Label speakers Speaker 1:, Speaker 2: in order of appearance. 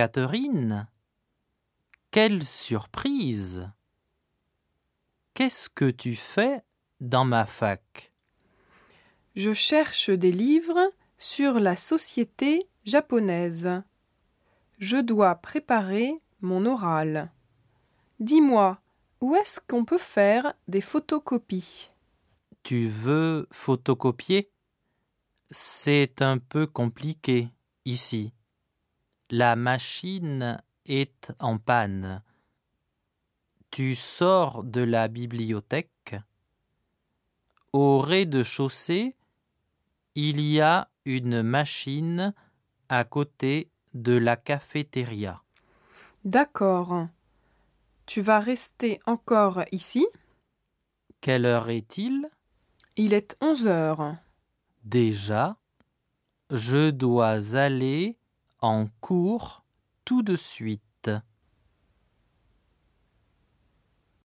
Speaker 1: Catherine, quelle surprise Qu'est-ce que tu fais dans ma fac?
Speaker 2: Je cherche des livres sur la société japonaise. Je dois préparer mon oral. Dis-moi, où est-ce qu'on peut faire des photocopies?
Speaker 1: Tu veux photocopier? C'est un peu compliqué ici. La machine est en panne. Tu sors de la bibliothèque. Au rez-de-chaussée, il y a une machine à côté de la cafétéria.
Speaker 2: D'accord. Tu vas rester encore ici?
Speaker 1: Quelle heure est-il?
Speaker 2: Il est onze heures.
Speaker 1: Déjà, je dois aller en cours tout de suite.